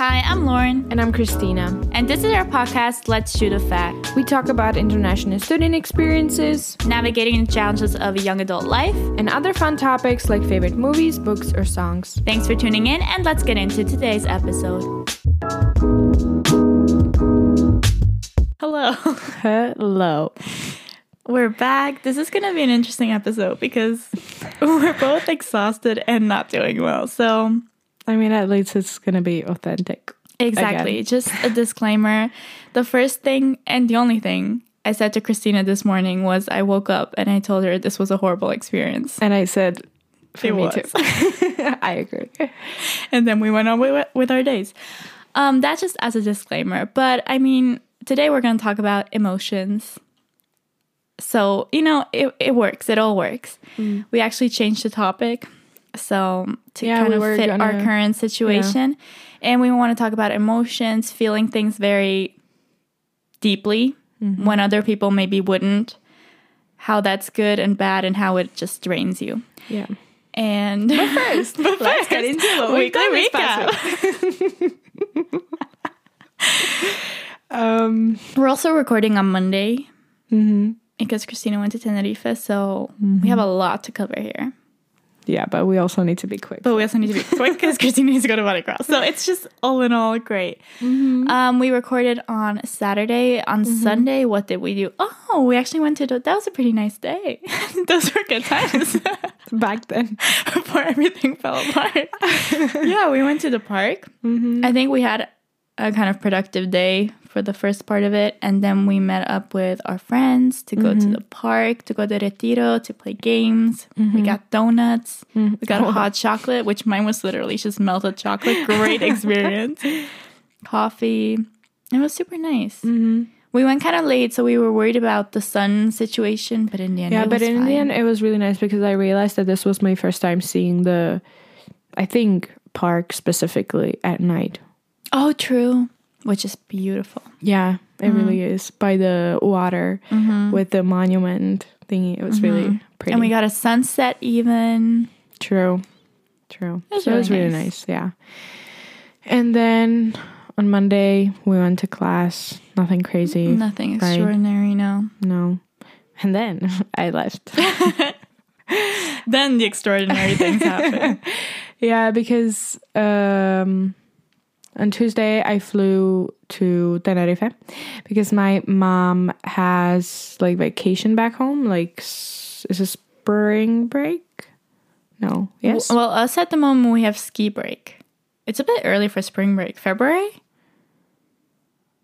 Hi, I'm Lauren. And I'm Christina. And this is our podcast, Let's Shoot a Fact. We talk about international student experiences, navigating the challenges of a young adult life, and other fun topics like favorite movies, books, or songs. Thanks for tuning in, and let's get into today's episode. Hello. Hello. We're back. This is going to be an interesting episode because we're both exhausted and not doing well. So, I mean, at least it's going to be authentic. Exactly. Again. Just a disclaimer. The first thing and the only thing I said to Christina this morning was I woke up and I told her this was a horrible experience. And I said, for it me was. too. I agree. And then we went on with, with our days. Um, that's just as a disclaimer. But I mean, today we're going to talk about emotions so, you know, it, it works. It all works. Mm. We actually changed the topic. So, to yeah, kind we of fit gonna, our current situation. Yeah. And we want to talk about emotions, feeling things very deeply mm-hmm. when other people maybe wouldn't, how that's good and bad, and how it just drains you. Yeah. And but first, but let's get into the weekly recap. um, We're also recording on Monday. Mm-hmm because Christina went to Tenerife, so mm-hmm. we have a lot to cover here. Yeah, but we also need to be quick. But we also need to be quick because Christina needs to go to Mardi Gras. So it's just all in all great. Mm-hmm. Um, we recorded on Saturday. On mm-hmm. Sunday, what did we do? Oh, we actually went to that was a pretty nice day. Those were good times back then before everything fell apart. yeah, we went to the park. Mm-hmm. I think we had a kind of productive day for the first part of it. And then we met up with our friends to go mm-hmm. to the park, to go to Retiro, to play games. Mm-hmm. We got donuts. Mm-hmm. We got oh. hot chocolate, which mine was literally just melted chocolate. Great experience. Coffee. It was super nice. Mm-hmm. We went kind of late, so we were worried about the sun situation, but in the end, yeah, but in fine. the end, it was really nice because I realized that this was my first time seeing the, I think, park specifically at night Oh, true. Which is beautiful. Yeah, it mm-hmm. really is. By the water mm-hmm. with the monument thingy. It was mm-hmm. really pretty. And we got a sunset even. True. True. It was, so really, it was really nice. nice. Yeah. And then on Monday, we went to class. Nothing crazy. Nothing right? extraordinary, no. No. And then I left. then the extraordinary things happen. yeah, because um on Tuesday, I flew to Tenerife because my mom has like vacation back home. Like, is a spring break? No. Yes. Well, us at the moment we have ski break. It's a bit early for spring break. February.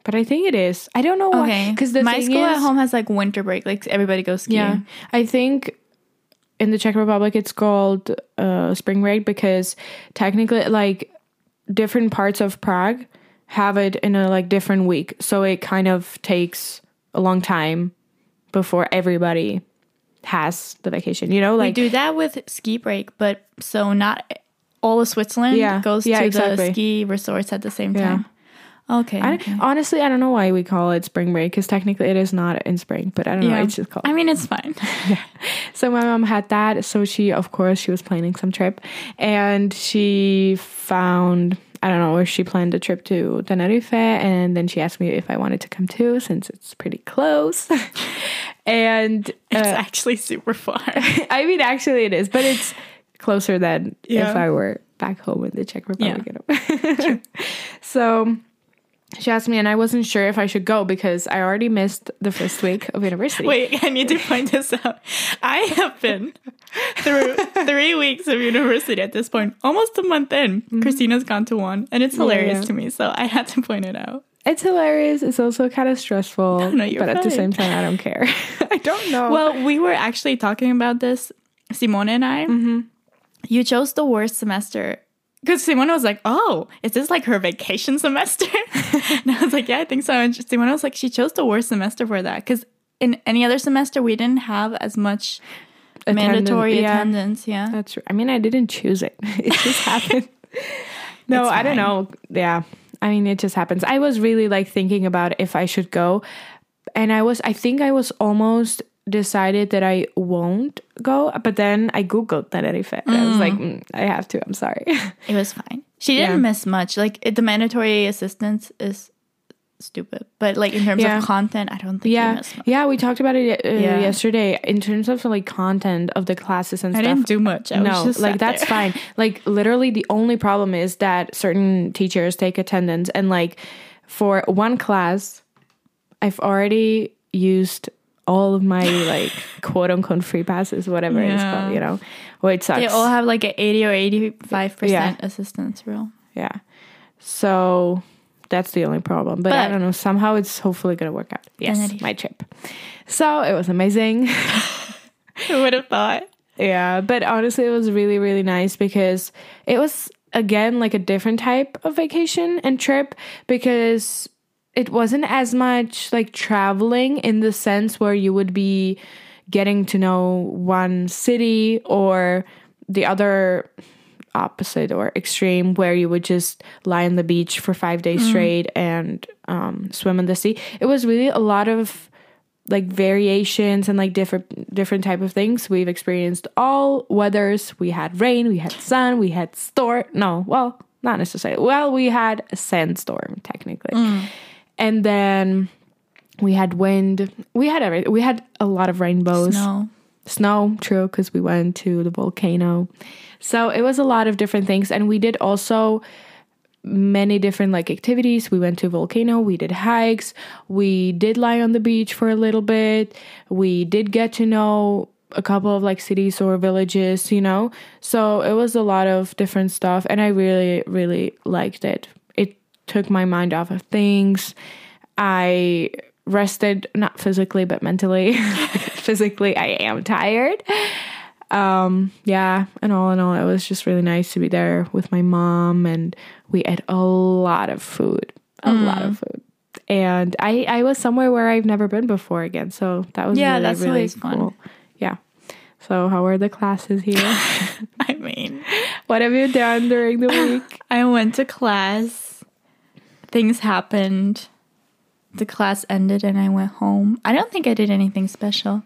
But I think it is. I don't know why. Because my school is, at home has like winter break. Like everybody goes skiing. Yeah. I think in the Czech Republic it's called uh, spring break because technically, like different parts of Prague have it in a like different week. So it kind of takes a long time before everybody has the vacation. You know, like we do that with ski break, but so not all of Switzerland yeah, goes yeah, to exactly. the ski resorts at the same time. Okay, I, okay, Honestly, I don't know why we call it spring break because technically it is not in spring, but I don't yeah. know. It's just called. I mean, it's fine. yeah. So my mom had that. So she, of course, she was planning some trip, and she found I don't know where she planned a trip to Tenerife, and then she asked me if I wanted to come too, since it's pretty close. and uh, it's actually super far. I mean, actually, it is, but it's closer than yeah. if I were back home in the Czech Republic. Yeah. so she asked me, and I wasn't sure if I should go because I already missed the first week of university. Wait, I need to point this out. I have been through three weeks of university at this point, almost a month in. Mm-hmm. Christina's gone to one, and it's hilarious yeah, yeah. to me, so I had to point it out. It's hilarious. It's also kind of stressful, no, no, but at the same time, I don't care. I don't know. Well, we were actually talking about this, Simone and I. Mm-hmm. You chose the worst semester because Simone was like, "Oh, is this like her vacation semester?" and I was like, "Yeah, I think so." And Simone was like, "She chose the worst semester for that because in any other semester we didn't have as much mandatory yeah. attendance." Yeah, that's true. I mean, I didn't choose it; it just happened. no, I don't know. Yeah, I mean, it just happens. I was really like thinking about if I should go, and I was. I think I was almost decided that I won't go, but then I googled Tenerife. Mm. I was like, mm. mm, I have to. I'm sorry. It was fine. She didn't Yeah. miss much. Like it, the mandatory assistance is stupid, but like in terms Yeah. of content, I don't think Yeah, you missed much. yeah, we talked about it uh, Yeah. yesterday in terms of like content of the classes and I stuff. didn't do much. I was no, just like that's there. fine. Like literally, the only problem is that certain teachers take attendance, and like for one class, I've already used all of my like quote unquote free passes, whatever it's called, you know. Which sucks. They all have like an eighty or eighty-five Yeah. percent assistance rule. yeah. So that's the only problem. But, I don't know. Somehow it's hopefully gonna work out. Yes, my trip. So it was amazing. Who would have thought? Yeah, but honestly, it was really, really nice because it was again like a different type of vacation and trip because it wasn't as much like traveling in the sense where you would be getting to know one city or the other opposite or extreme where you would just lie on the beach for five days straight and um, swim in the sea. It was really a lot of like variations and like different different type of things. We've experienced all weathers. We had rain we had sun we had storm no well not necessarily. Well we had a sandstorm technically and then we had wind. We had everything we had a lot of rainbows. No. snow true because we went to the volcano. So it was a lot of different things. And we did also many different like activities. We went to volcano. We did hikes. We did lie on the beach for a little bit. We did get to know a couple of like cities or villages you know? So it was a lot of different stuff and i really really liked it took my mind off of things. I rested not physically but mentally. Physically i am tired. Um yeah and all in all it was just really nice to be there with my mom and we ate a lot of food a lot of food. And i i was somewhere where i've never been before again so that was Yeah, really, that's really always cool. Fun. yeah. So how are the classes here? I mean, what have you done during the week? I went to class. Things happened. The class ended and I went home. I don't think I did anything special.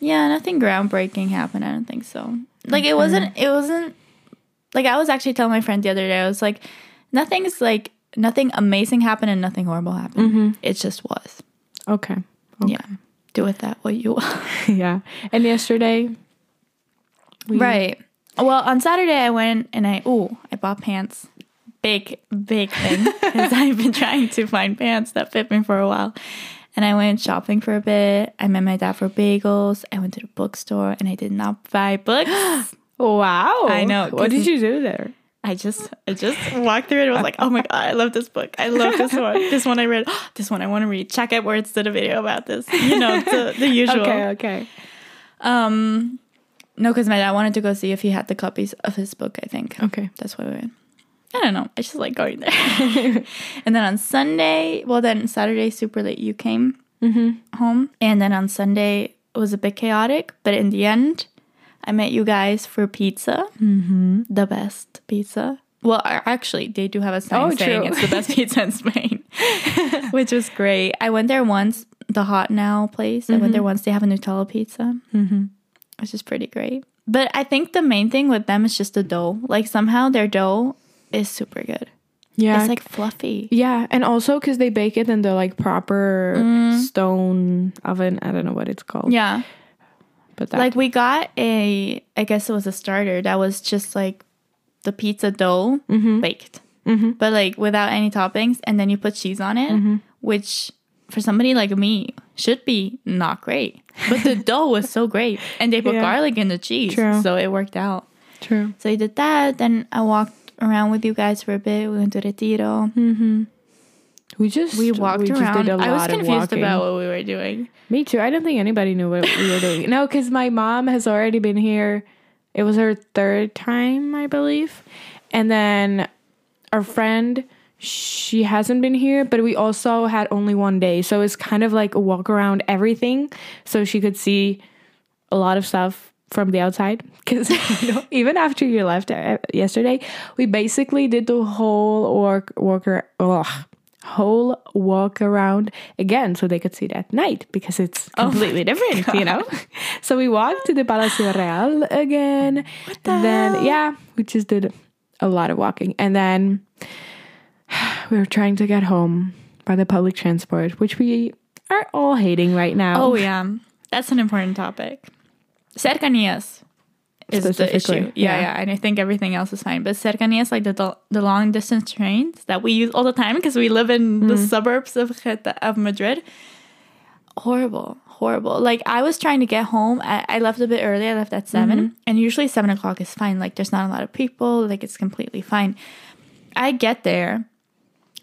Yeah, nothing groundbreaking happened. I don't think so. Like it wasn't it wasn't like I was actually telling my friend the other day, I was like, nothing's like nothing amazing happened and nothing horrible happened. Mm-hmm. It just was. okay okay Yeah. Do with that what you will. yeah and yesterday we- Right. Well, on Saturday I went and I oh I bought pants. Big big thing because I've been trying to find pants that fit me for a while. And I went shopping for a bit. I met my dad for bagels. I went to the bookstore and I did not buy books. wow I know, What did you do there I just I just walked through it I was like, oh my god, I love this book. I love this one. This one I read. this one I want to read. Check out Words did a video about this. You know, the, the usual. okay okay Um no, because my dad wanted to go see if he had the copies of his book, I think. okay That's why we went. I don't know. I just like going there. and then on Sunday, well, then Saturday, super late, you came home. And then on Sunday, it was a bit chaotic. But in the end, I met you guys for pizza. Mm-hmm. The best pizza. Well, actually, they do have a sign Oh, saying true. it's the best pizza in Spain, which was great. I went there once, the Hot Now place. I went there once. They have a Nutella pizza, mm-hmm. which is pretty great. But I think the main thing with them is just the dough. Like somehow their dough is super good. yeah It's like fluffy. Yeah, and also because they bake it in the like proper mm. stone oven. I don't know what it's called. Yeah. but that, Like we got a, I guess it was a starter that was just like the pizza dough mm-hmm. baked, mm-hmm. but like without any toppings. And then you put cheese on it, mm-hmm. which for somebody like me should be not great. But the dough was so great. And they put Yeah. garlic in the cheese. True. So it worked out. true. So I did that. Then I walked around with you guys for a bit. We went to Retiro. Mm-hmm. We just We walked we just around. I was confused about what we were doing. Me too. I don't think anybody knew what we were doing. No, because my mom has already been here. It was her third time, I believe. And then our friend, she hasn't been here, but we also had only one day. So it's kind of like a walk around everything. So she could see a lot of stuff from the outside. Because even after you left uh, yesterday, we basically did the whole walk, walk ugh, whole walk around again so they could see it at night because it's completely different, you know? so we walked to the Palacio Real again. And then, yeah, we just did a lot of walking. And then we were trying to get home by the public transport, which we are all hating right now. Oh yeah, that's an important topic. Cercanías is the issue. Yeah, yeah. yeah, and I think everything else is fine. But cercanías, like the the long distance trains that we use all the time because we live in the mm. suburbs of Geta- of Madrid. Horrible, horrible. Like I was trying to get home. I, I left a bit early. I left at 7 mm-hmm. and usually seven o'clock is fine. Like there's not a lot of people. Like it's completely fine. I get there.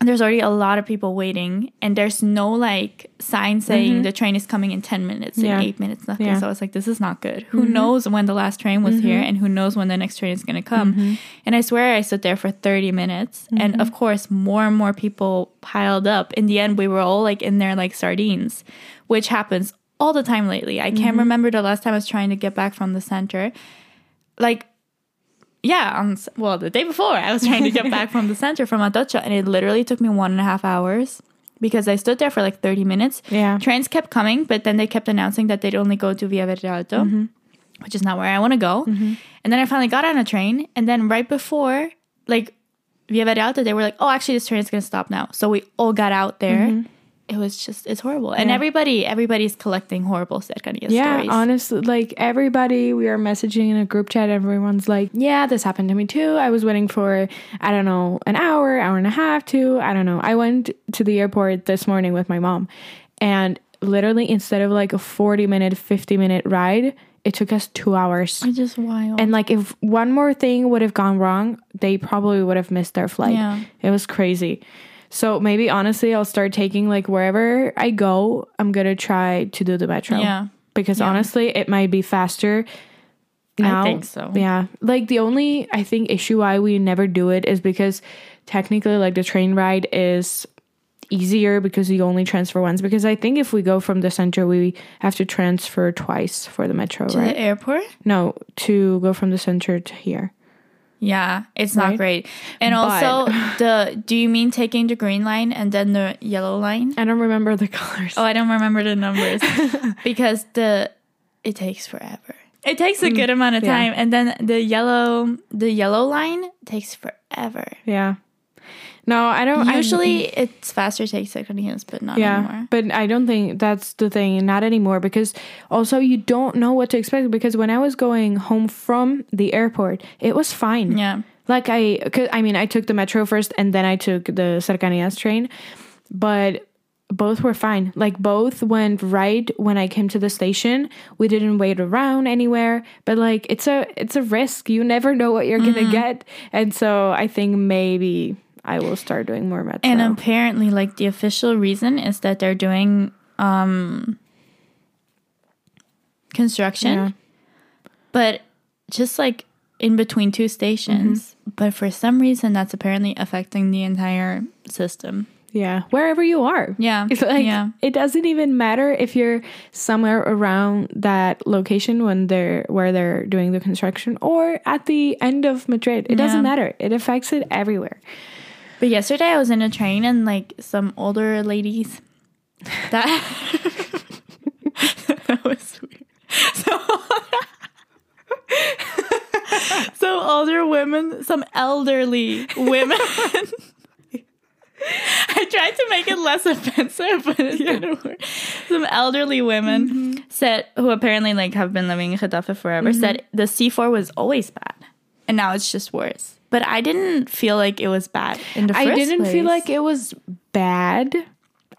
There's already a lot of people waiting, and there's no like sign saying mm-hmm. the train is coming in 10 minutes, in eight minutes, nothing. Yeah. So I was like, this is not good. Who mm-hmm. knows when the last train was here, mm-hmm. and who knows when the next train is going to come. And I swear I stood there for 30 minutes, and of course, more and more people piled up. In the end, we were all like in there like sardines, which happens all the time lately. I can't remember the last time I was trying to get back from the center. Like, yeah, on well, the day before I was trying to get back from the center from Atocha, and it literally took me one and a half hours because I stood there for like 30 minutes. Yeah. Trains kept coming, but then they kept announcing that they'd only go to Villaverde Alto, mm-hmm. which is not where I want to go. Mm-hmm. And then I finally got on a train, and then right before, like, Villaverde Alto, they were like, oh, actually, this train is going to stop now. So we all got out there. Mm-hmm. It was just, it's horrible. And Yeah. everybody, everybody's collecting horrible cercanía Yeah, stories. honestly, like everybody, we are messaging in a group chat. Everyone's like, "Yeah, this happened to me too." I was waiting for, I don't know, an hour, hour and a half, two. I don't know. I went to the airport this morning with my mom, and literally, instead of like a forty-minute, fifty-minute ride, it took us two hours. It's just wild. And like, if one more thing would have gone wrong, they probably would have missed their flight. Yeah. It was crazy. So maybe honestly, I'll start taking like wherever I go, I'm gonna try to do the metro. Yeah. Because honestly, it might be faster. Now. think so. Yeah. Like the only I think issue why we never do it is because technically like the train ride is easier because you only transfer once. Because I think if we go from the center we have to transfer twice for the metro, to right? the airport? No, to go from the center to here. Yeah, it's not great. And But- also, the do you mean taking the green line and then the yellow line? I don't remember the colors. Oh, I don't remember the numbers because the it takes forever. It takes a good amount of Mm, yeah. time, and then the yellow the yellow line takes forever. Yeah. No, I don't. I- Usually, it's faster to take seconds, but not yeah, anymore. but I don't think that's the thing. Not anymore because also you don't know what to expect. Because when I was going home from the airport, it was fine. Yeah, Like I, cause, I mean, I took the metro first, and then I took the Cercanías train, but both were fine. Like both went right when I came to the station. We didn't wait around anywhere. But like it's a it's a risk. You never know what you're Mm-hmm. gonna get, and so I think maybe I will start doing more metro. and apparently, like the official reason is that they're doing um construction. Yeah. but just like in between two stations. Mm-hmm. But for some reason, that's apparently affecting the entire system. Yeah, wherever you are. Yeah, It's like yeah. it doesn't even matter if you're somewhere around that location when they're where they're doing the construction or at the end of Madrid. It doesn't matter. It affects it everywhere. But yesterday, I was in a train and like some older ladies. That that was weird. So, so older women, some elderly women. I tried to make it less offensive, but it didn't work. Some elderly women mm-hmm. said, who apparently like have been living in Getafe forever, mm-hmm. said the C4 was always bad, and now it's just worse. But I didn't feel like it was bad in the first I didn't feel like it was bad.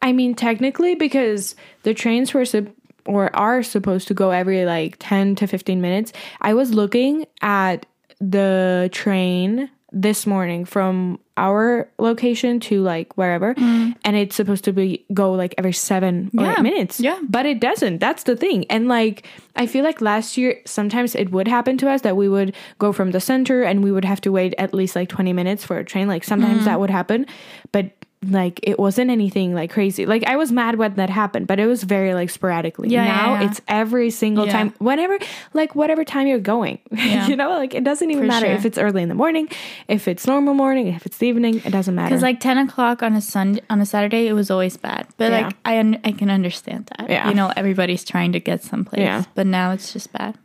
I mean, technically, because the trains were sup- or are supposed to go every like 10 to 15 minutes. I was looking at the train this morning from our location to like wherever and it's supposed to be go like every 7 or Mm. Yeah. 8 minutes. Yeah. But it doesn't. That's the thing. And like I feel like last year sometimes it would happen to us that we would go from the center and we would have to wait at least like 20 minutes for a train. Like sometimes Mm. that would happen, but like it wasn't anything like crazy. Like I was mad when that happened, but it was very like sporadically. Yeah, yeah, now yeah. it's every single Yeah. time whenever like whatever time you're going. Yeah. you know, like it doesn't even For matter sure. if it's early in the morning, if it's normal morning, if it's the evening, it doesn't matter. Because like ten o'clock on a Sunday, on a Saturday, it was always bad. But Yeah. like I un- I can understand that. Yeah. You know, everybody's trying to get someplace. Yeah. But now it's just bad.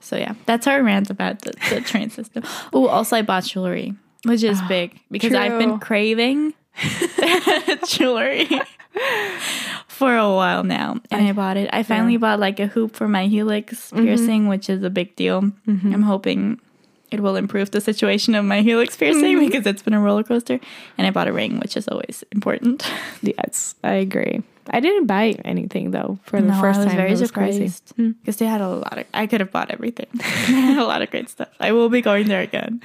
So yeah, that's our rant about the, the train system. Oh, also I bought jewelry, which is big because I've been craving jewelry for a while now, and I, bought it. I finally bought like a hoop for my helix mm-hmm. piercing, which is a big deal. Mm-hmm. I'm hoping it will improve the situation of my helix piercing because it's been a roller coaster. And I bought a ring, which is always important. Yes, I agree. I didn't buy anything though for the No, first I was time. very was crazy. surprised hmm. because they had a lot of. I could have bought everything. they had a lot of great stuff. I will be going there again.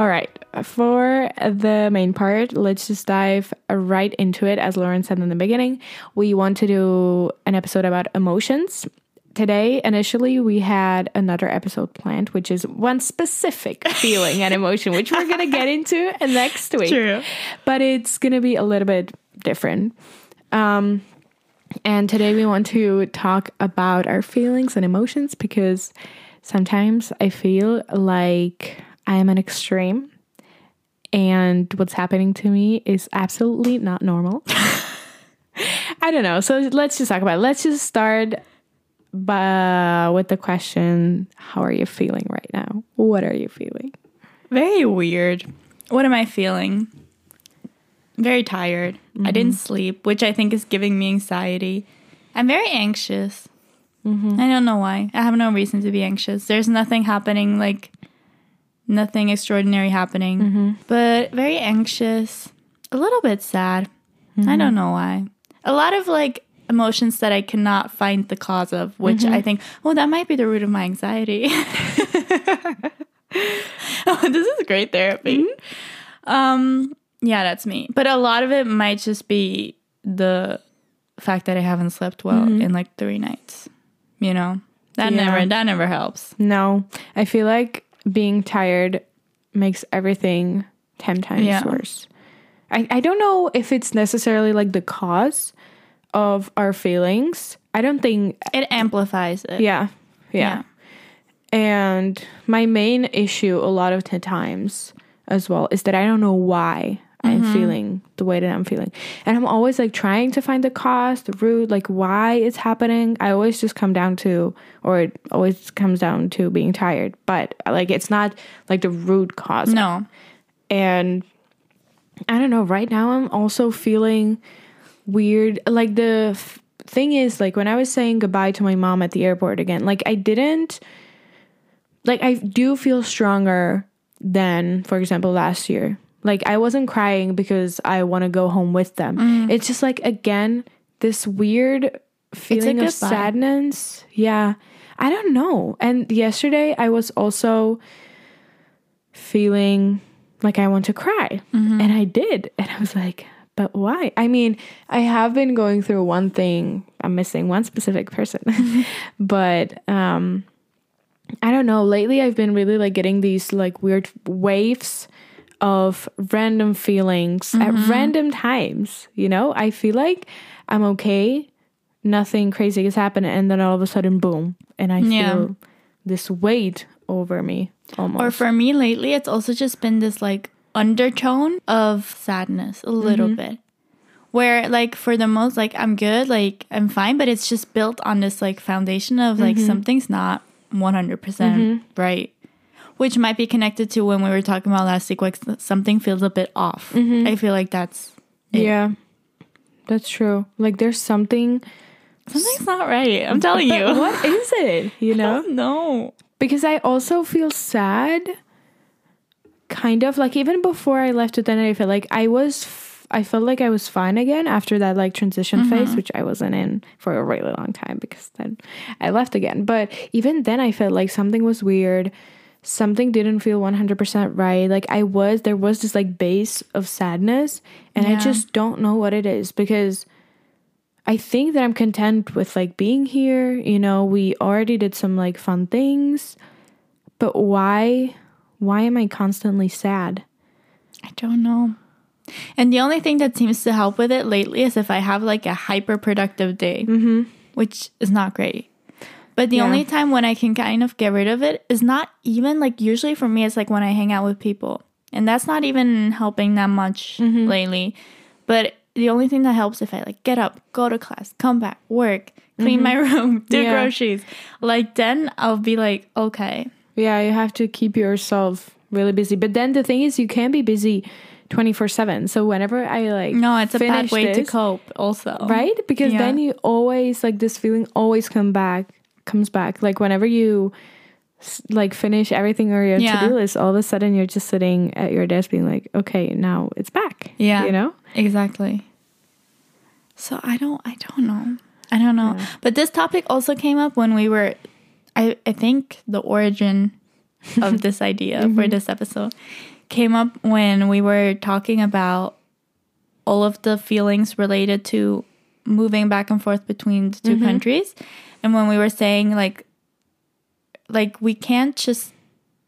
All right. For the main part, let's just dive right into it. As Lauren said in the beginning, we want to do an episode about emotions. Today, initially, we had another episode planned, which is one specific feeling and emotion, which we're going to get into next week. True. But it's going to be a little bit different. Um, and today we want to talk about our feelings and emotions because sometimes I feel like I am an extreme and what's happening to me is absolutely not normal. I don't know. So let's just talk about it. Let's just start by, with the question How are you feeling right now? What are you feeling? Very weird. What am I feeling? Very tired. I mm-hmm. didn't sleep, which I think is giving me anxiety. I'm very anxious. Mm-hmm. I don't know why. I have no reason to be anxious. There's nothing happening, like nothing extraordinary happening, mm-hmm. but very anxious, a little bit sad. I don't mm-hmm. know why. A lot of like emotions that I cannot find the cause of, which I mm-hmm. think, well, that might be the root of my anxiety. oh, this is great therapy. Um, yeah, that's me. But a lot of it might just be the fact that I haven't slept well in like three nights. You know, that Yeah. never that never helps. No, I feel like being tired makes everything 10 times Yeah. worse. I, I don't know if it's necessarily like the cause of our feelings. I don't think, It amplifies it. yeah, yeah. And my main issue a lot of the times as well is that I don't know why I'm mm-hmm. feeling the way that I'm feeling. And I'm always like trying to find the cause, the root, like why it's happening. I always just come down to, or it always comes down to being tired. But like it's not like the root cause. No. And I don't know, right now I'm also feeling weird. Like the f- thing is, like when I was saying goodbye to my mom at the airport again, like I didn't, like I do feel stronger than, for example, last year. Like I wasn't crying because I want to go home with them. Mm. It's just like, again, this weird feeling of sadness. Yeah. I don't know. And yesterday I was also feeling like I want to cry. Mm-hmm. And I did. And I was like, but why? I mean, I have been going through one thing. I'm missing one specific person. Mm-hmm. but um I don't know. Lately I've been really like getting these like weird waves of random feelings at mm-hmm. random times, you know? I feel like I'm okay. Nothing crazy has happened and then all of a sudden boom and I Yeah. feel this weight over me almost. Or for me lately, it's also just been this like undertone of sadness a little mm-hmm. bit. Where like for the most like I'm good, like I'm fine, but it's just built on this like foundation of like mm-hmm. something's not 100% right. Which might be connected to when we were talking about last week, like something feels a bit off. Mm-hmm. I feel like that's it. Yeah. That's true. Like there's something something's not right. I'm telling you. what is it? You know? No. Because I also feel sad. Kind of like even before I left it, then I felt like I was. F- I felt like I was fine again after that like transition mm-hmm. phase, which I wasn't in for a really long time because then I left again. But even then, I felt like something was weird. Something didn't feel one hundred percent right. Like I was there was this like base of sadness, and I just don't know what it is because. I think that I'm content with like being here. You know, we already did some like fun things, but why why am I constantly sad? I don't know. And the only thing that seems to help with it lately is if I have like a hyper productive day, mm-hmm. which is not great. But the Yeah. only time when I can kind of get rid of it is not even like usually for me, it's like when I hang out with people. And that's not even helping that much Mm-hmm. lately. But the only thing that helps if I like get up, go to class, come back, work, clean my room, do Mm-hmm. Yeah. groceries. Like then I'll be like, okay. Yeah, you have to keep yourself really busy. But then the thing is, you can't be busy twenty four seven. So whenever I like No, it's a bad way to cope also. right? Because Yeah. then you always like this feeling always come back, comes back. Like whenever you like finish everything or your Yeah. to do list, all of a sudden you're just sitting at your desk being like, okay, now it's back. Yeah. you know. Exactly. So I don't I don't know. I don't know. But this topic also came up when we were I I think the origin of this idea for mm-hmm. this episode came up when we were talking about all of the feelings related to moving back and forth between the 2 mm-hmm. countries and when we were saying like like we can't just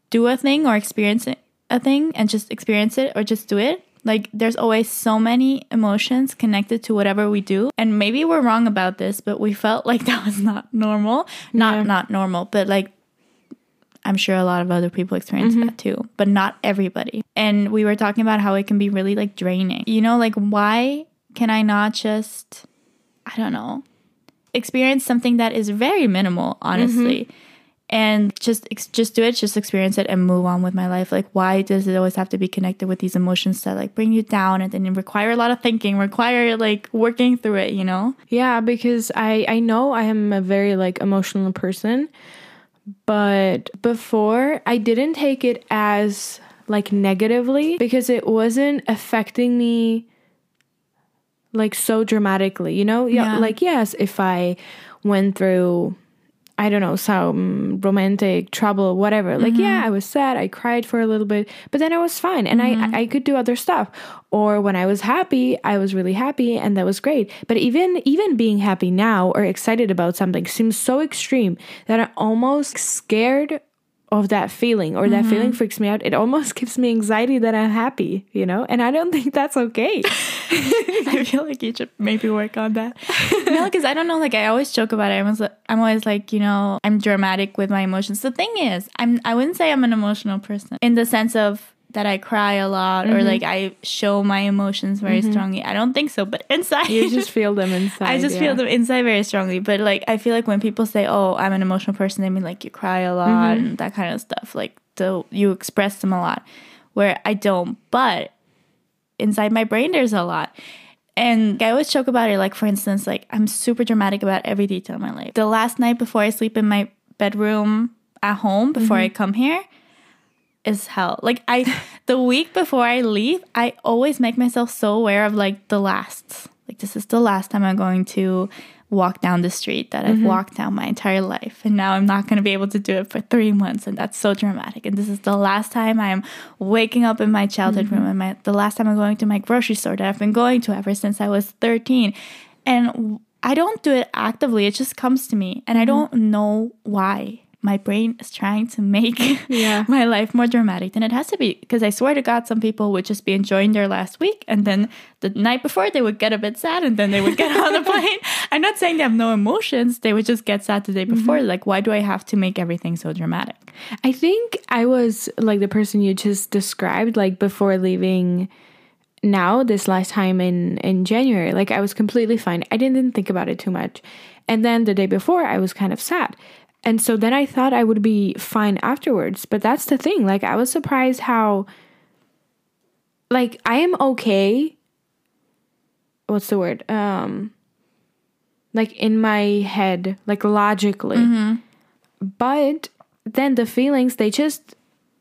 do a thing or experience a thing and just experience it or just do it. Like there's always so many emotions connected to whatever we do. And maybe we're wrong about this, but we felt like that was not normal. Not Yeah. not normal, but like I'm sure a lot of other people experience mm-hmm. that too, but not everybody. And we were talking about how it can be really like draining. You know, like why can I not just I don't know, experience something that is very minimal, honestly, mm-hmm. and just ex- just do it, just experience it, and move on with my life. Like, why does it always have to be connected with these emotions that like bring you down and then require a lot of thinking, require like working through it? You know? Yeah, because I I know I am a very like emotional person, but before I didn't take it as like negatively because it wasn't affecting me like so dramatically, you know? Yeah, Yeah. like yes, if I went through I don't know, some romantic trouble, whatever. Like, mm-hmm. yeah, I was sad. I cried for a little bit, but then I was fine and mm-hmm. I, I could do other stuff. Or when I was happy, I was really happy and that was great. But even, even being happy now or excited about something seems so extreme that I'm almost scared of that feeling or that feeling mm-hmm. freaks me out. It almost gives me anxiety that I'm happy, you know? And I don't think that's okay. I feel like you should maybe work on that. no, because I don't know. Like I always joke about it. I was, I'm always like, you know, I'm dramatic with my emotions. The thing is, I'm. I wouldn't say I'm an emotional person in the sense of that I cry a lot or mm-hmm. like I show my emotions very mm-hmm. strongly. I don't think so. But inside, You just feel them inside. I just yeah. feel them inside very strongly. But like I feel like when people say, "Oh, I'm an emotional person," they mean like you cry a lot mm-hmm. and that kind of stuff. Like the you express them a lot, where I don't. But inside my brain, there's a lot. And I always joke about it. Like for instance, like I'm super dramatic about every detail of my life. The last night before I sleep in my bedroom at home before I come here is hell. Like I the week before I leave, I always make myself so aware of like the last. Like this is the last time I'm going to walk down the street that I've mm-hmm. walked down my entire life. And now I'm not going to be able to do it for 3 months and that's so dramatic. And this is the last time I'm waking up in my childhood mm-hmm. room and my the last time I'm going to my grocery store that I've been going to ever since I was 13. And I don't do it actively. It just comes to me and I mm-hmm. don't know why. My brain is trying to make Yeah. my life more dramatic than it has to be. Because I swear to God, some people would just be enjoying their last week, and then the night before they would get a bit sad, and then they would get on the plane. I'm not saying they have no emotions; they would just get sad the day mm-hmm. before. Like, why do I have to make everything so dramatic? I think I was like the person you just described, like before leaving now, this last time in, in January. Like I was completely fine. I didn't think about it too much. And then the day before, I was kind of sad. And so then I thought I would be fine afterwards. But that's the thing. Like I was surprised how, like, I am okay. What's the word? Um, like in my head, like logically but then the feelings they just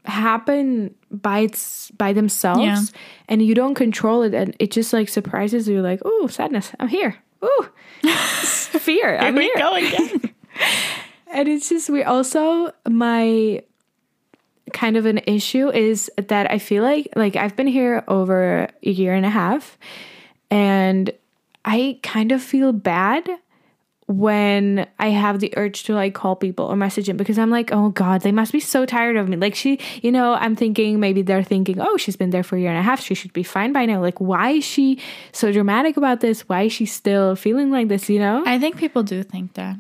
happen by its by themselves Yeah. and you don't control it and it just like surprises you like oh sadness i'm here ooh fear i'm Here here we go again. and it's just we also my kind of an issue is that I feel like like I've been here over a year and a half and I kind of feel bad when I have the urge to like call people or message them because I'm like, oh God, they must be so tired of me. Like she, you know, I'm thinking maybe they're thinking, oh, she's been there for a year and a half. She should be fine by now. Like, why is she so dramatic about this? Why is she still feeling like this, you know? I think people do think that.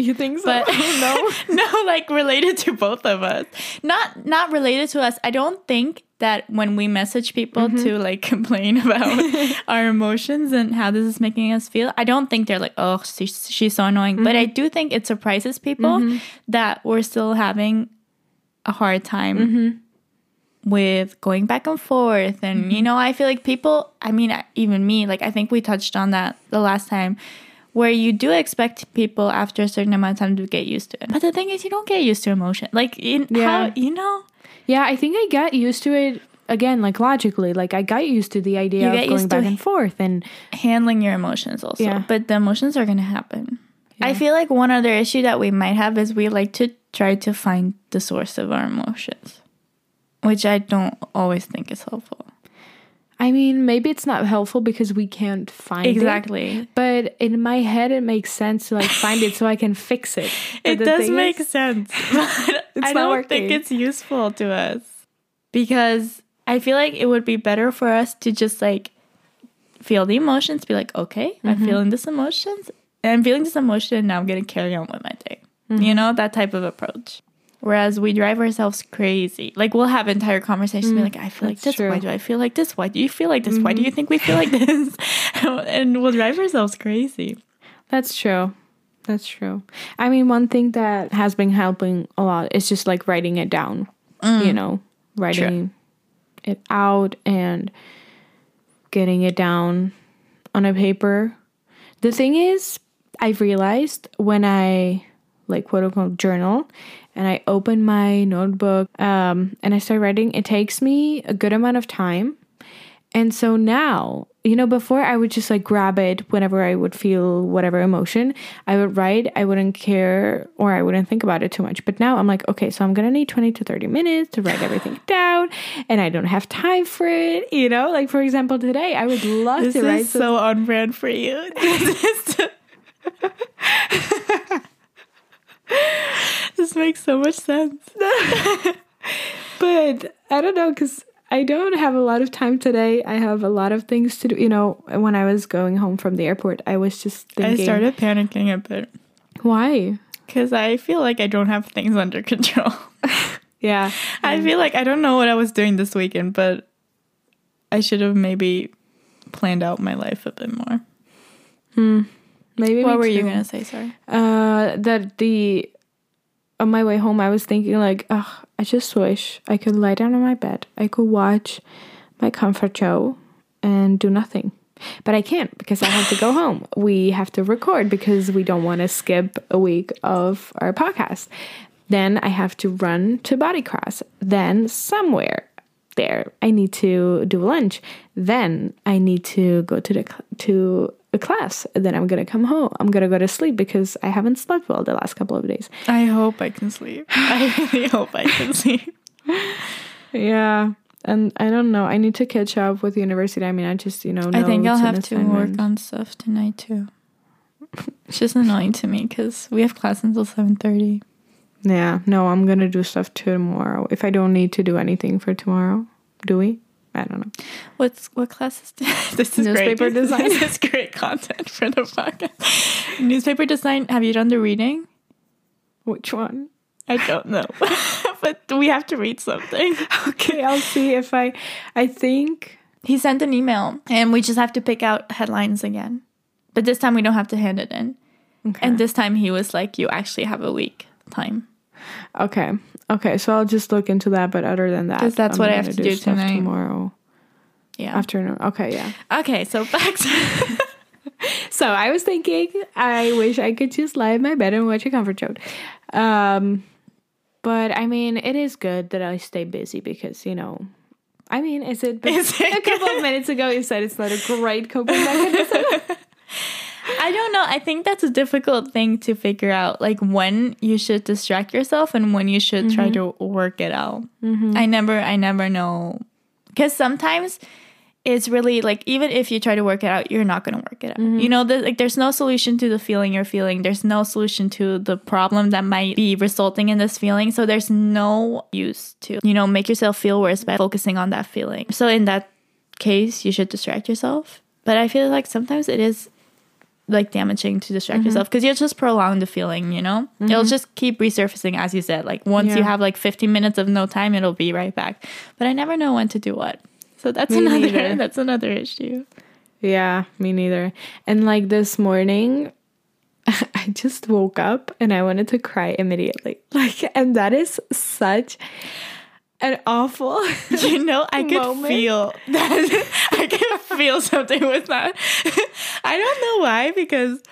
You think so? But no. no, like related to both of us. Not not related to us. I don't think that when we message people Mm-hmm. to like complain about our emotions and how this is making us feel, I don't think they're like, oh, she's, she's so annoying. But I Mm-hmm. do think it surprises people that we're still having a hard time Mm-hmm. with going back and forth. And, Mm-hmm. you know, I feel like people, I mean, even me, like, I think we touched on that the last time. Where you do expect people after a certain amount of time to get used to it, but the thing is, you don't get used to emotion. Like, in Yeah. how you know, Yeah, I think I got used to it again, like logically. Like I got used to the idea of going back and forth, and handling your emotions also. Yeah. But the emotions are going to happen. I feel like one other issue that we might have is we like to try to find the source of our emotions, which I don't always think is helpful. I mean, maybe it's not helpful because we can't find it. Exactly. But in my head, it makes sense to like find it so I can fix it. But It does make is- sense, but I don't working. think it's useful to us because I feel like it would be better for us to just like feel the emotions, be like, okay, I'm mm-hmm. feeling this emotions, I'm feeling this emotion, and now I'm gonna carry on with my day. You mm-hmm. know that type of approach. Whereas we drive ourselves crazy. Like we'll have entire conversations, be mm, like, I feel like this. Why do I feel like this? Why do you feel like this? Why do you mm-hmm. think we feel like this? and we'll drive ourselves crazy. That's true. That's true. I mean, one thing that has been helping a lot is just like writing it down. You mm. know, writing it out and getting it down on a paper. The thing is, I've realized when I like quote unquote journal and I open my notebook um, and I start writing, it takes me a good amount of time. And so now, you know, before I would just like grab it whenever I would feel whatever emotion. I would write, I wouldn't care or I wouldn't think about it too much. But now I'm like, okay, so I'm gonna need 20 to 30 minutes to write everything down and I don't have time for it. You know, like for example, today I would love This to write is so on brand for you. this, makes so much sense. but I don't know because I don't have a lot of time today. I have a lot of things to do. You know, when I was going home from the airport, I was just thinking, I started panicking a bit why? because I feel like I don't have things under control. Yeah, I feel like I don't know what I was doing this weekend, but I should have maybe planned out my life a bit more. Hmm. Maybe. what were you gonna say? Sorry. Uh, that the on my way home, I was thinking like, ugh, I just wish I could lie down on my bed. I could watch my comfort show and do nothing. But I can't because I have to go home. We have to record because we don't want to skip a week of our podcast. Then I have to run to Body Cross. Then somewhere there I need to do lunch. Then I need to go to the to a class. Then I'm gonna come home. I'm gonna go to sleep because I haven't slept well the last couple of days. I hope I can sleep. I really hope I can sleep. Yeah. And I don't know. I need to catch up with university. I mean, I just, you know, I think I'll have to work on stuff tonight too. It's just annoying to me because we have class until seven thirty. Yeah. No, I'm going to do stuff tomorrow. If I don't need to do anything for tomorrow, do we? I don't know. What's what class is this? this is Newspaper great. design. This is great content for the podcast. Newspaper design. Have you done the reading? Which one? I don't know, but we have to read something. Okay, I'll see if I. I think. He sent an email, and we just have to pick out headlines again. But this time we don't have to hand it in. And this time he was like, "You actually have a week time." Okay. Okay. So I'll just look into that. But other than that, that's I'm what I have to do stuff tonight. tomorrow Yeah. afternoon. Okay. Yeah. Okay, so back to So I was thinking, I wish I could just lie in my bed and watch a comfort show. Um, but I mean, it is good that I stay busy because you know, I mean, is it? Is it a couple of minutes ago, you said it's not a great coping mechanism. I don't know. I think that's a difficult thing to figure out, like when you should distract yourself and when you should try mm-hmm. to work it out. Mm-hmm. I never, I never know, because sometimes it's really like even if you try to work it out, you're not gonna work it out. Mm-hmm. You know, the, like there's no solution to the feeling you're feeling. There's no solution to the problem that might be resulting in this feeling. So there's no use to you know make yourself feel worse by focusing on that feeling. So in that case, you should distract yourself. But I feel like sometimes it is like damaging to distract mm-hmm. yourself because you'll just prolong the feeling, you know? Mm-hmm. It'll just keep resurfacing as you said. Like once you have like 15 minutes of no time, it'll be right back. But I never know when to do what. So that's Me another neither. that's another issue. Yeah, me neither. And like this morning, I just woke up and I wanted to cry immediately. Like, and that is such an awful. You know, I could Moment. feel that. I could feel something with that. I don't know why because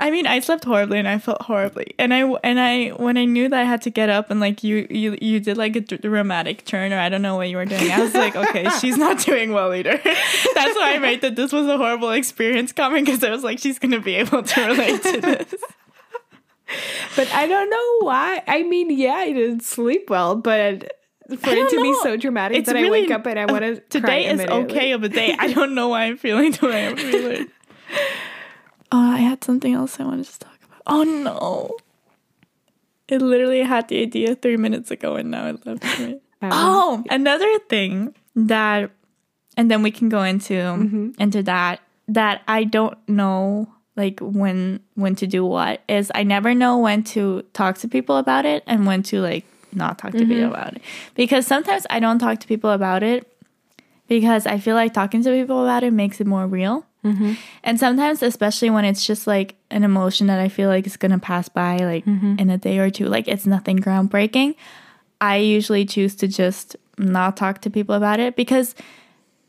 I mean, I slept horribly and I felt horribly. And I and I when I knew that I had to get up and like you you you did like a dramatic turn or I don't know what you were doing. I was like, okay, she's not doing well either. That's why I made that this was a horrible experience coming because I was like, she's gonna be able to relate to this. but I don't know why. I mean, yeah, I didn't sleep well, but for I it to be so dramatic It's that I wake up and I want to Today is okay of a day. I don't know why I'm feeling the way I'm feeling. Oh, I had something else I wanted to talk about. Oh no. It literally had the idea three minutes ago and now it left me. Oh, another thing that and then we can go into mm-hmm. into that that I don't know like when when to do what is I never know when to talk to people about it and when to like not talk to people mm-hmm. about it. Because sometimes I don't talk to people about it because I feel like talking to people about it makes it more real. Mm-hmm. And sometimes, especially when it's just like an emotion that I feel like is gonna pass by like mm-hmm. in a day or two, like it's nothing groundbreaking, I usually choose to just not talk to people about it because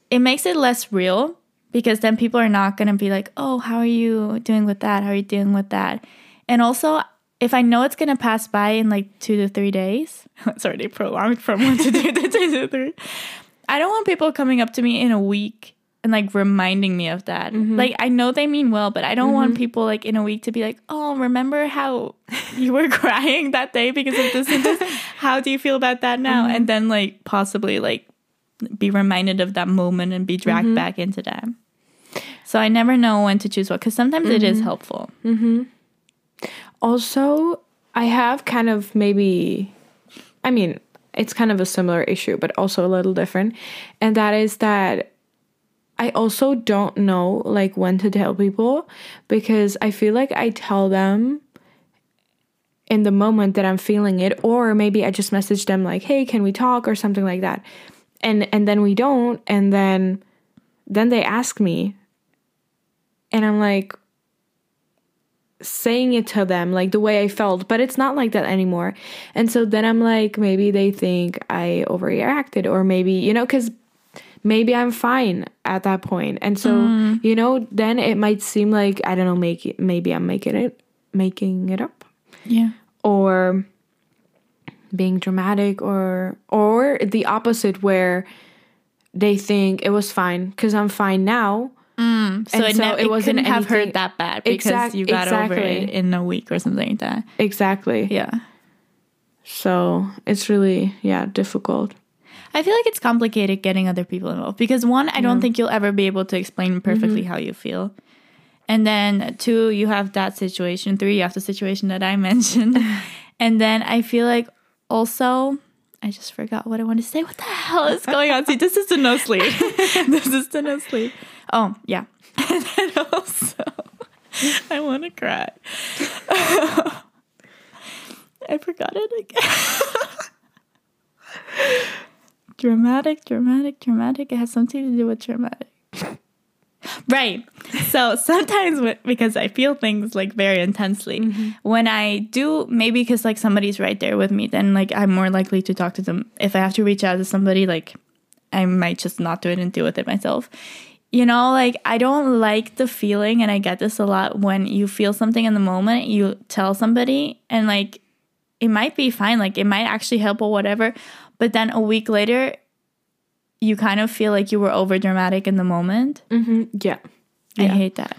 it makes it less real. Because then people are not gonna be like, oh, how are you doing with that? How are you dealing with that? And also, if I know it's gonna pass by in like two to three days, it's already prolonged from one to two to two to three. I don't want people coming up to me in a week and like reminding me of that. Mm-hmm. Like I know they mean well, but I don't want mm-hmm. people like in a week to be like, "Oh, remember how you were crying that day because of this and this? How do you feel about that now?" Mm-hmm. And then like possibly like be reminded of that moment and be dragged back into that. So I never know when to choose what because sometimes it is helpful. Also, I have kind of maybe, I mean, it's kind of a similar issue, but also a little different. And that is that I also don't know like when to tell people because I feel like I tell them in the moment that I'm feeling it, or maybe I just message them like, hey, can we talk or something like that. And and then we don't, and then then they ask me and I'm like, saying it to them like the way I felt, but it's not like that anymore. And so then I'm like, maybe they think I overreacted, or maybe, you know, because maybe I'm fine at that point. And so, mm. you know, then it might seem like, I don't know, make it, maybe I'm making it, making it up Yeah. or being dramatic or or the opposite where they think it was fine because I'm fine now. Mm. So, And it, so ne- it it wasn't couldn't have hurt that bad because Exact- you got over it in a week or something like that. Exactly. Yeah. So it's really, yeah, difficult. I feel like it's complicated getting other people involved because one, I don't think you'll ever be able to explain perfectly mm-hmm. how you feel. And then two, you have that situation. Three, you have the situation that I mentioned. and then I feel like also, I just forgot what I wanted to say. What the hell is going on? See, this is the no sleep. this is the no sleep. Oh, yeah. And then also, I want to cry. I forgot it again. dramatic, dramatic, dramatic. It has something to do with dramatic. Right. So sometimes, because I feel things like very intensely, mm-hmm. when I do, maybe because like somebody's right there with me, then like I'm more likely to talk to them. If I have to reach out to somebody, like I might just not do it and deal with it myself. You know, like I don't like the feeling, and I get this a lot when you feel something in the moment, you tell somebody, and like it might be fine, like it might actually help or whatever, but then a week later, you kind of feel like you were over dramatic in the moment. Mm-hmm. Yeah. I Yeah. hate that.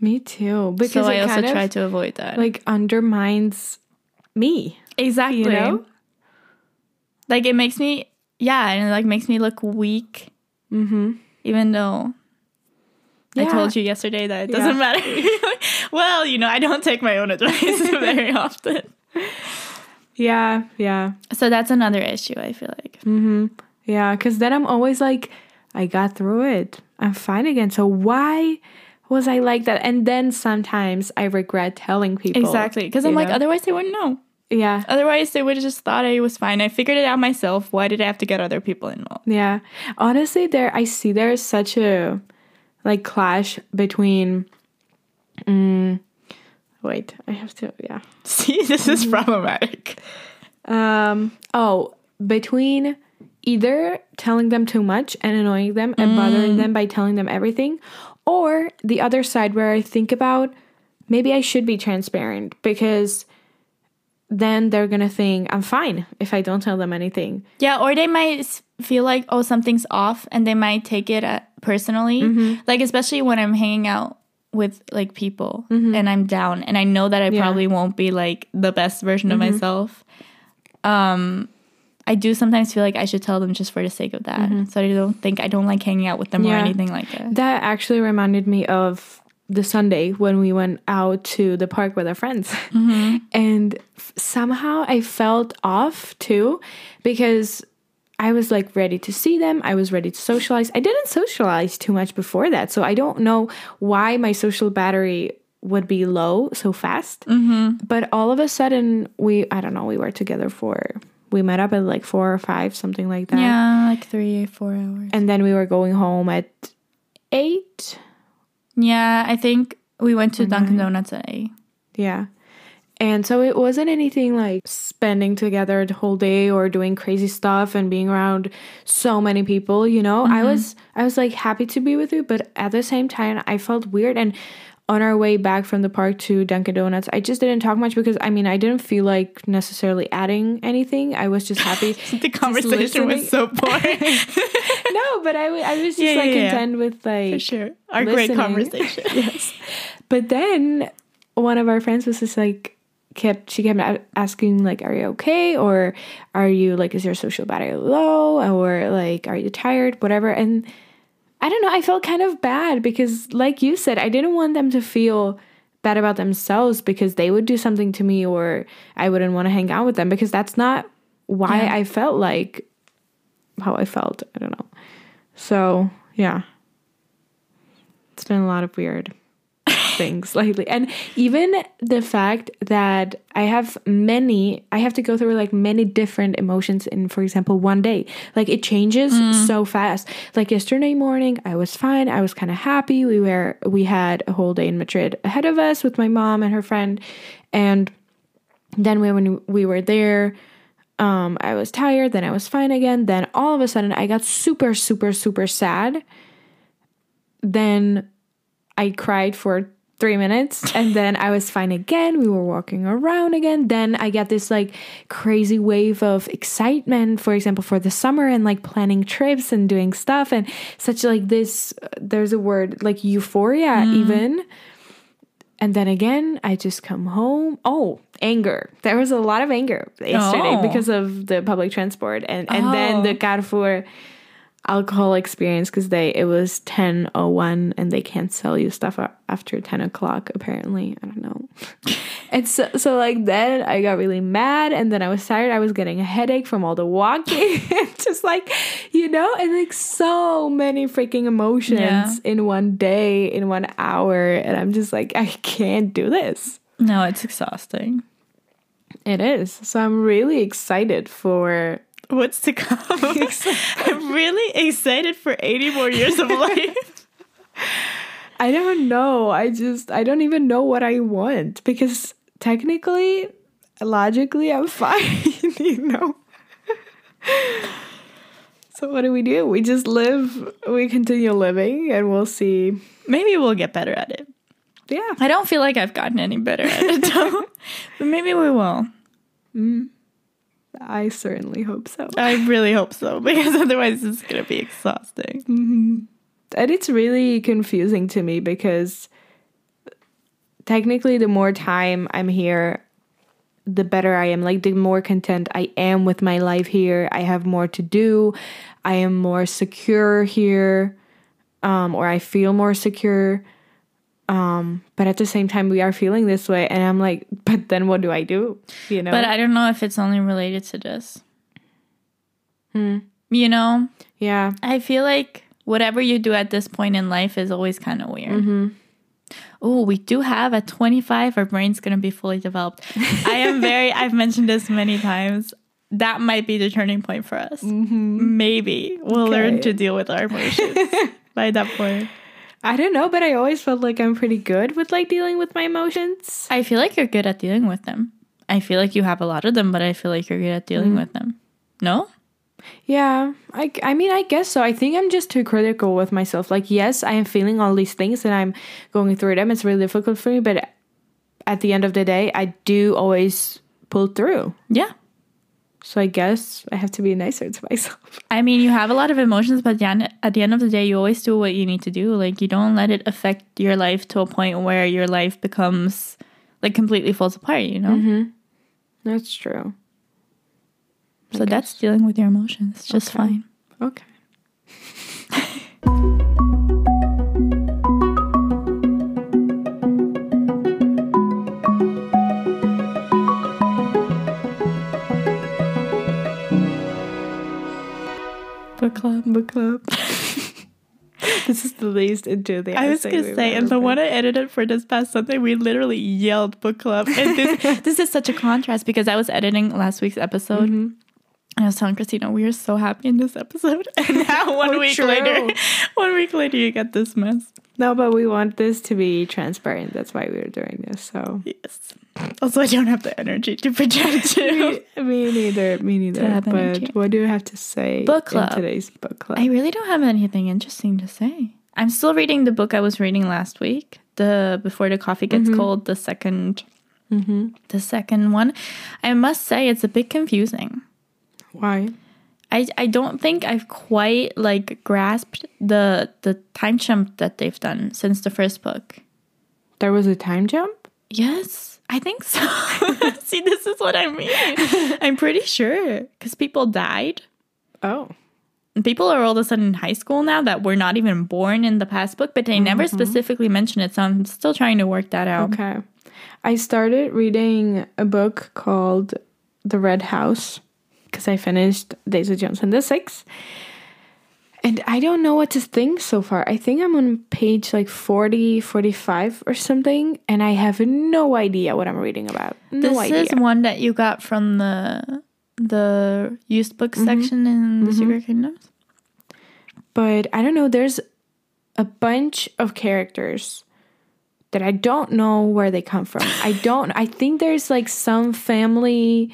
Me too. Because So I also try to avoid that. like undermines me. exactly. You know? Like it makes me, yeah, and it like makes me look weak, Mm-hmm. even though I told you yesterday that it doesn't matter. well, you know, I don't take my own advice very often. Yeah. Yeah. So that's another issue, I feel like. Mm-hmm. Yeah. Because then I'm always like, I got through it. I'm fine again. So why, was I like that? And then sometimes I regret telling people. Exactly. Because I'm you like, otherwise they wouldn't know. yeah. Otherwise they would have just thought I was fine. I figured it out myself. Why did I have to get other people involved? Yeah. Honestly, there I see there's such a like clash between mm, wait, I have to yeah. See, this is problematic. Um oh, between either telling them too much and annoying them and bothering them by telling them everything or the other side where I think about maybe I should be transparent because then they're to think I'm fine if I don't tell them anything. Yeah, or they might feel like, oh, something's off, and they might take it uh, personally. Like, especially when I'm hanging out with like people and I'm down, and I know that I Yeah. probably won't be like the best version of myself. Um, I do sometimes feel like I should tell them just for the sake of that, mm-hmm. so I don't think I don't like hanging out with them or anything like that. That actually reminded me of the Sunday when we went out to the park with our friends. Mm-hmm. And f- somehow I felt off too because I was like ready to see them. I was ready to socialize. I didn't socialize too much before that. So I don't know why my social battery would be low so fast. Mm-hmm. But all of a sudden, we, I don't know, we were together for, we met up at like four or five, something like that. Yeah, like three, four hours. And then we were going home at eight. Yeah, I think we went to Dunkin' Donuts at eight. Yeah. And so it wasn't anything like spending together the whole day or doing crazy stuff and being around so many people, you know. I mm-hmm. was I was like happy to be with you, but at the same time I felt weird and on our way back from the park to Dunkin' Donuts, I just didn't talk much because I mean, I didn't feel like necessarily adding anything. I was just happy. The conversation was so boring. no, but I, I was just Yeah, like yeah, yeah. content with like For sure. Our great conversation. yes. But then one of our friends was just like kept she kept asking like are you okay or are you like is your social battery low or like are you tired whatever and I don't know I felt kind of bad because like you said I didn't want them to feel bad about themselves because they would do something to me or I wouldn't want to hang out with them because that's not why Yeah. I felt like how I felt I don't know. So yeah. It's been a lot of weird things lately. And even the fact that I have many, I have to go through like many different emotions in, for example, one day. Like it changes so fast. Like yesterday morning, I was fine. I was kind of happy. We were, we had a whole day in Madrid ahead of us with my mom and her friend. And then we, when we were there, um, I was tired. Then I was fine again. Then all of a sudden, I got super, super, super sad. Then I cried for three minutes and then I was fine again. We were walking around again. Then I get this like crazy wave of excitement, for example, for the summer and like planning trips and doing stuff and such like this. Uh, there's a word like euphoria, mm. even. And then again, I just come home. Oh, anger. There was a lot of anger yesterday Oh. because of the public transport and, and then Oh. the Carrefour alcohol experience because they it was 10.01 and they can't sell you stuff after 10 o'clock apparently. I don't know. And so, so like then i got really mad and then i was tired. I was getting a headache from all the walking. Just like you know and like so many freaking emotions Yeah. in one day in one hour. And i'm just like i can't do this. No, it's exhausting. it is. So i'm really excited for What's to come? I'm really excited for 80 more years of life. I don't know. I just I don't even know what I want because technically, logically, I'm fine, you know. so what do we do? We just live. We continue living, and we'll see. Maybe we'll get better at it. Yeah, I don't feel like I've gotten any better at it though. but maybe we will. Mm. I certainly hope so. I really hope so because otherwise it's going to be exhausting. and it's really confusing to me because technically the more time i'm here the better i am like the more content i am with my life here i have more to do i am more secure here um, or i feel more secure um, but at the same time we are feeling this way and i'm like but then what do i do you know But I don't know if it's only related to this. Hmm. You know, yeah I feel like whatever you do at this point in life is always kind of weird. Oh, we do have at 25, our brain's going to be fully developed. I am very, I've mentioned this many times. That might be the turning point for us. Mm-hmm. Maybe we'll learn to deal with our emotions by that point. I don't know, but I always felt like I'm pretty good with like dealing with my emotions. I feel like you're good at dealing with them. I feel like you have a lot of them, but I feel like you're good at dealing mm. with them. No? Yeah, I, I mean, I guess so. I think I'm just too critical with myself. Like, yes, I am feeling all these things and I'm going through them. It's really difficult for me, but at the end of the day, I do always pull through. Yeah. So I guess I have to be nicer to myself. I mean, you have a lot of emotions, but at the end of the day, you always do what you need to do. Like, you don't let it affect your life to a point where your life becomes like completely falls apart, you know? Mm-hmm. That's true. So that's dealing with your emotions just Okay. fine. Okay. Book club. Book club. this is the least into the I was gonna say, and the one I edited for this past Sunday, we literally yelled book club. And this, this is such a contrast because I was editing last week's episode. Mm-hmm. And I was telling Christina, we are so happy in this episode. And now one Oh, week true. later, one week later, you get this mess. No, but we want this to be transparent. That's why we're doing this. So Yes. Also, I don't have the energy to project you. me, me neither. Me neither. But energy. what do you have to say Book in club. today's book club? I really don't have anything interesting to say. I'm still reading the book I was reading last week, the Before the Coffee Gets mm-hmm. Cold, the 2nd mm-hmm. the second one. I must say it's a bit confusing. Why? I, I don't think I've quite like grasped the the time jump that they've done since the first book. There was a time jump? Yes, I think so. See, this is what I mean. I'm pretty sure because people died. Oh. People are all of a sudden in high school now that were not even born in the past book, but they never mm-hmm. specifically mention it. So I'm still trying to work that out. Okay. I started reading a book called The Red House because I finished Daisy Jones and the Six. And I don't know what to think so far. I think I'm on page like 40, 45 or something, and I have no idea what I'm reading about. No this idea. is one that you got from the the used book mm-hmm. section in the mm-hmm. Secret Kingdoms. but I don't know. There's a bunch of characters that I don't know where they come from. I don't. I think there's like some family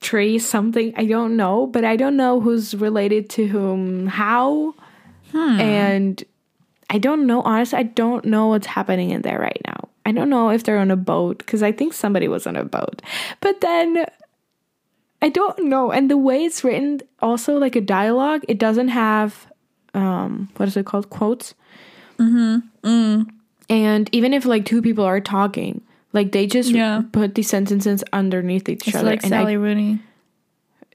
tree, something. I don't know, but I don't know who's related to whom, how, and I don't know. Honestly, I don't know what's happening in there right now. I don't know if they're on a boat because I think somebody was on a boat, but then. I don't know. And the way it's written, also like a dialogue, it doesn't have um what is it called? Quotes. Mm-hmm. mm. And even if like two people are talking, like they just Yeah. put these sentences underneath each It's other. like Sally I, Rooney.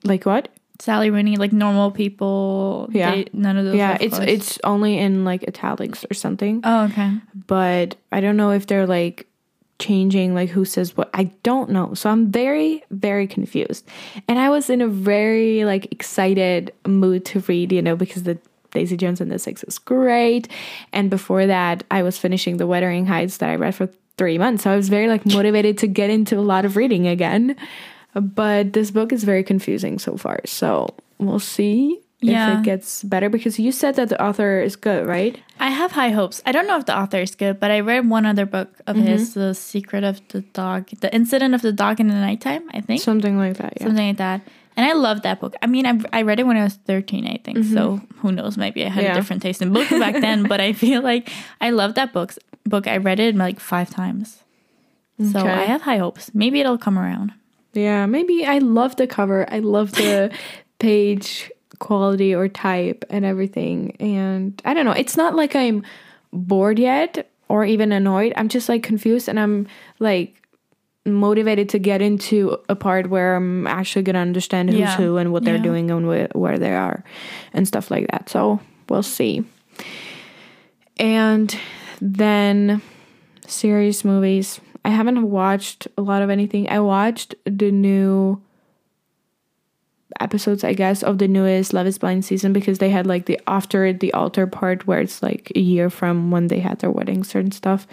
like what? Sally Rooney, like normal people. Yeah. they- none of those. yeah, it's quotes. it's only in like italics or something. Oh, okay. but I don't know if they're like changing like who says what. I don't know. So I'm very very confused. And I was in a very like excited mood to read, you know, because the Daisy Jones and the Six is great. And before that, I was finishing The Wuthering Heights that I read for 3 months. So I was very like motivated to get into a lot of reading again. But this book is very confusing so far. So we'll see if it gets better because you said that the author is good, right? I have high hopes. I don't know if the author is good, but I read one other book of Mm-hmm. his, The Secret of the Dog, The Incident of the Dog in the Nighttime, I think. Something like that, yeah. Something like that. And I love that book. I mean, I, I read it when I was 13, I think. So who knows? Maybe I had Mm-hmm. Yeah. a different taste in books back then, but I feel like I love that books, book. I read it like five times. So Okay. I have high hopes. Maybe it'll come around. Yeah, maybe I love the cover. I love the page quality or type and everything. And I don't know, it's not like I'm bored yet or even annoyed. I'm just like confused and I'm like motivated to get into a part where I'm actually going to understand who's Yeah. who and what they're Yeah. doing and where, where they are and stuff like that. So we'll see. And then series movies. I haven't watched a lot of anything. I watched the new episodes, I guess, of the newest Love is Blind season because they had like the after the altar part where it's like a year from when they had their wedding, and stuff.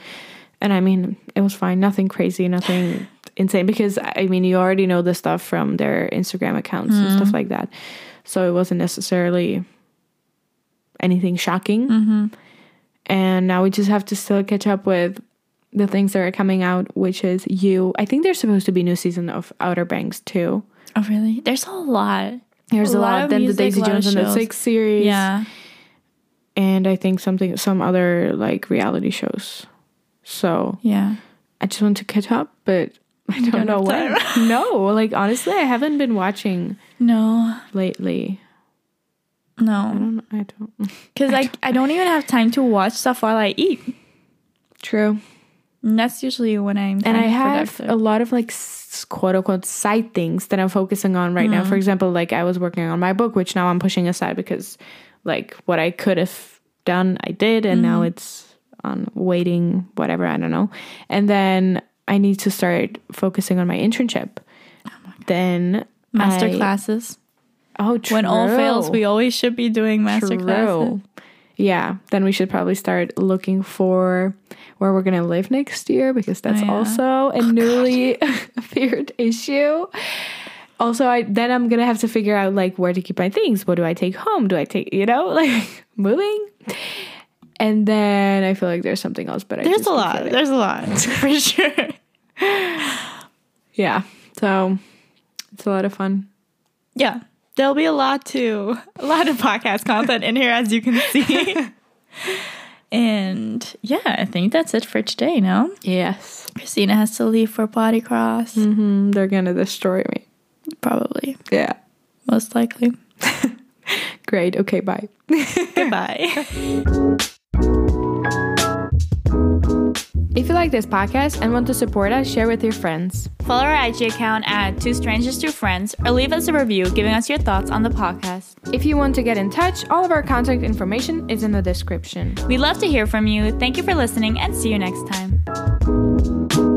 And I mean, it was fine. Nothing crazy, nothing insane because I mean, you already know the stuff from their Instagram accounts and stuff mm-hmm. like that. So it wasn't necessarily anything shocking. Mm-hmm. And now we just have to still catch up with the things that are coming out, which is you. I think there's supposed to be a new season of Outer Banks too. Oh, really? There's a lot. There's a, lot. of Then the Daisy a lot Jones and the. Six series. Yeah. And I think something some other like reality shows. So Yeah. I just want to catch up, but I don't, don't know when. no, like honestly, I haven't been watching No. lately. I No. I don't Because like I don't even have time to watch stuff while I eat. True. And that's usually when I'm and I have productive. a lot of like quote unquote side things that I'm focusing on right now. Mm. For example, like I was working on my book, which now I'm pushing aside because like what I could have done, I did, and now mm-hmm. it's on waiting, whatever, I don't know. And then I need to start focusing on my internship. Oh then master I- classes. Oh, true. When all fails, we always should be doing master classes. Yeah, then we should probably start looking for where we're gonna live next year because that's Oh, yeah. also a oh, newly appeared issue. Also, I then I'm gonna have to figure out like where to keep my things. What do I take home? Do I take you know like moving? And then I feel like there's something else, but I There's a lot. There's a lot for sure. yeah. So it's a lot of fun. Yeah, there'll be a lot to a lot of podcast content in here, as you can see. and yeah, I think that's it for today. No, Yes. Christina has to leave for potty cross, hmm They're gonna destroy me. probably, Yeah. most likely. Great. Okay. Bye. Goodbye. If you like this podcast and want to support us, share with your friends. Follow our IG account at Two Strangers Two Friends, or leave us a review giving us your thoughts on the podcast. If you want to get in touch, all of our contact information is in the description. We'd love to hear from you. Thank you for listening, and see you next time.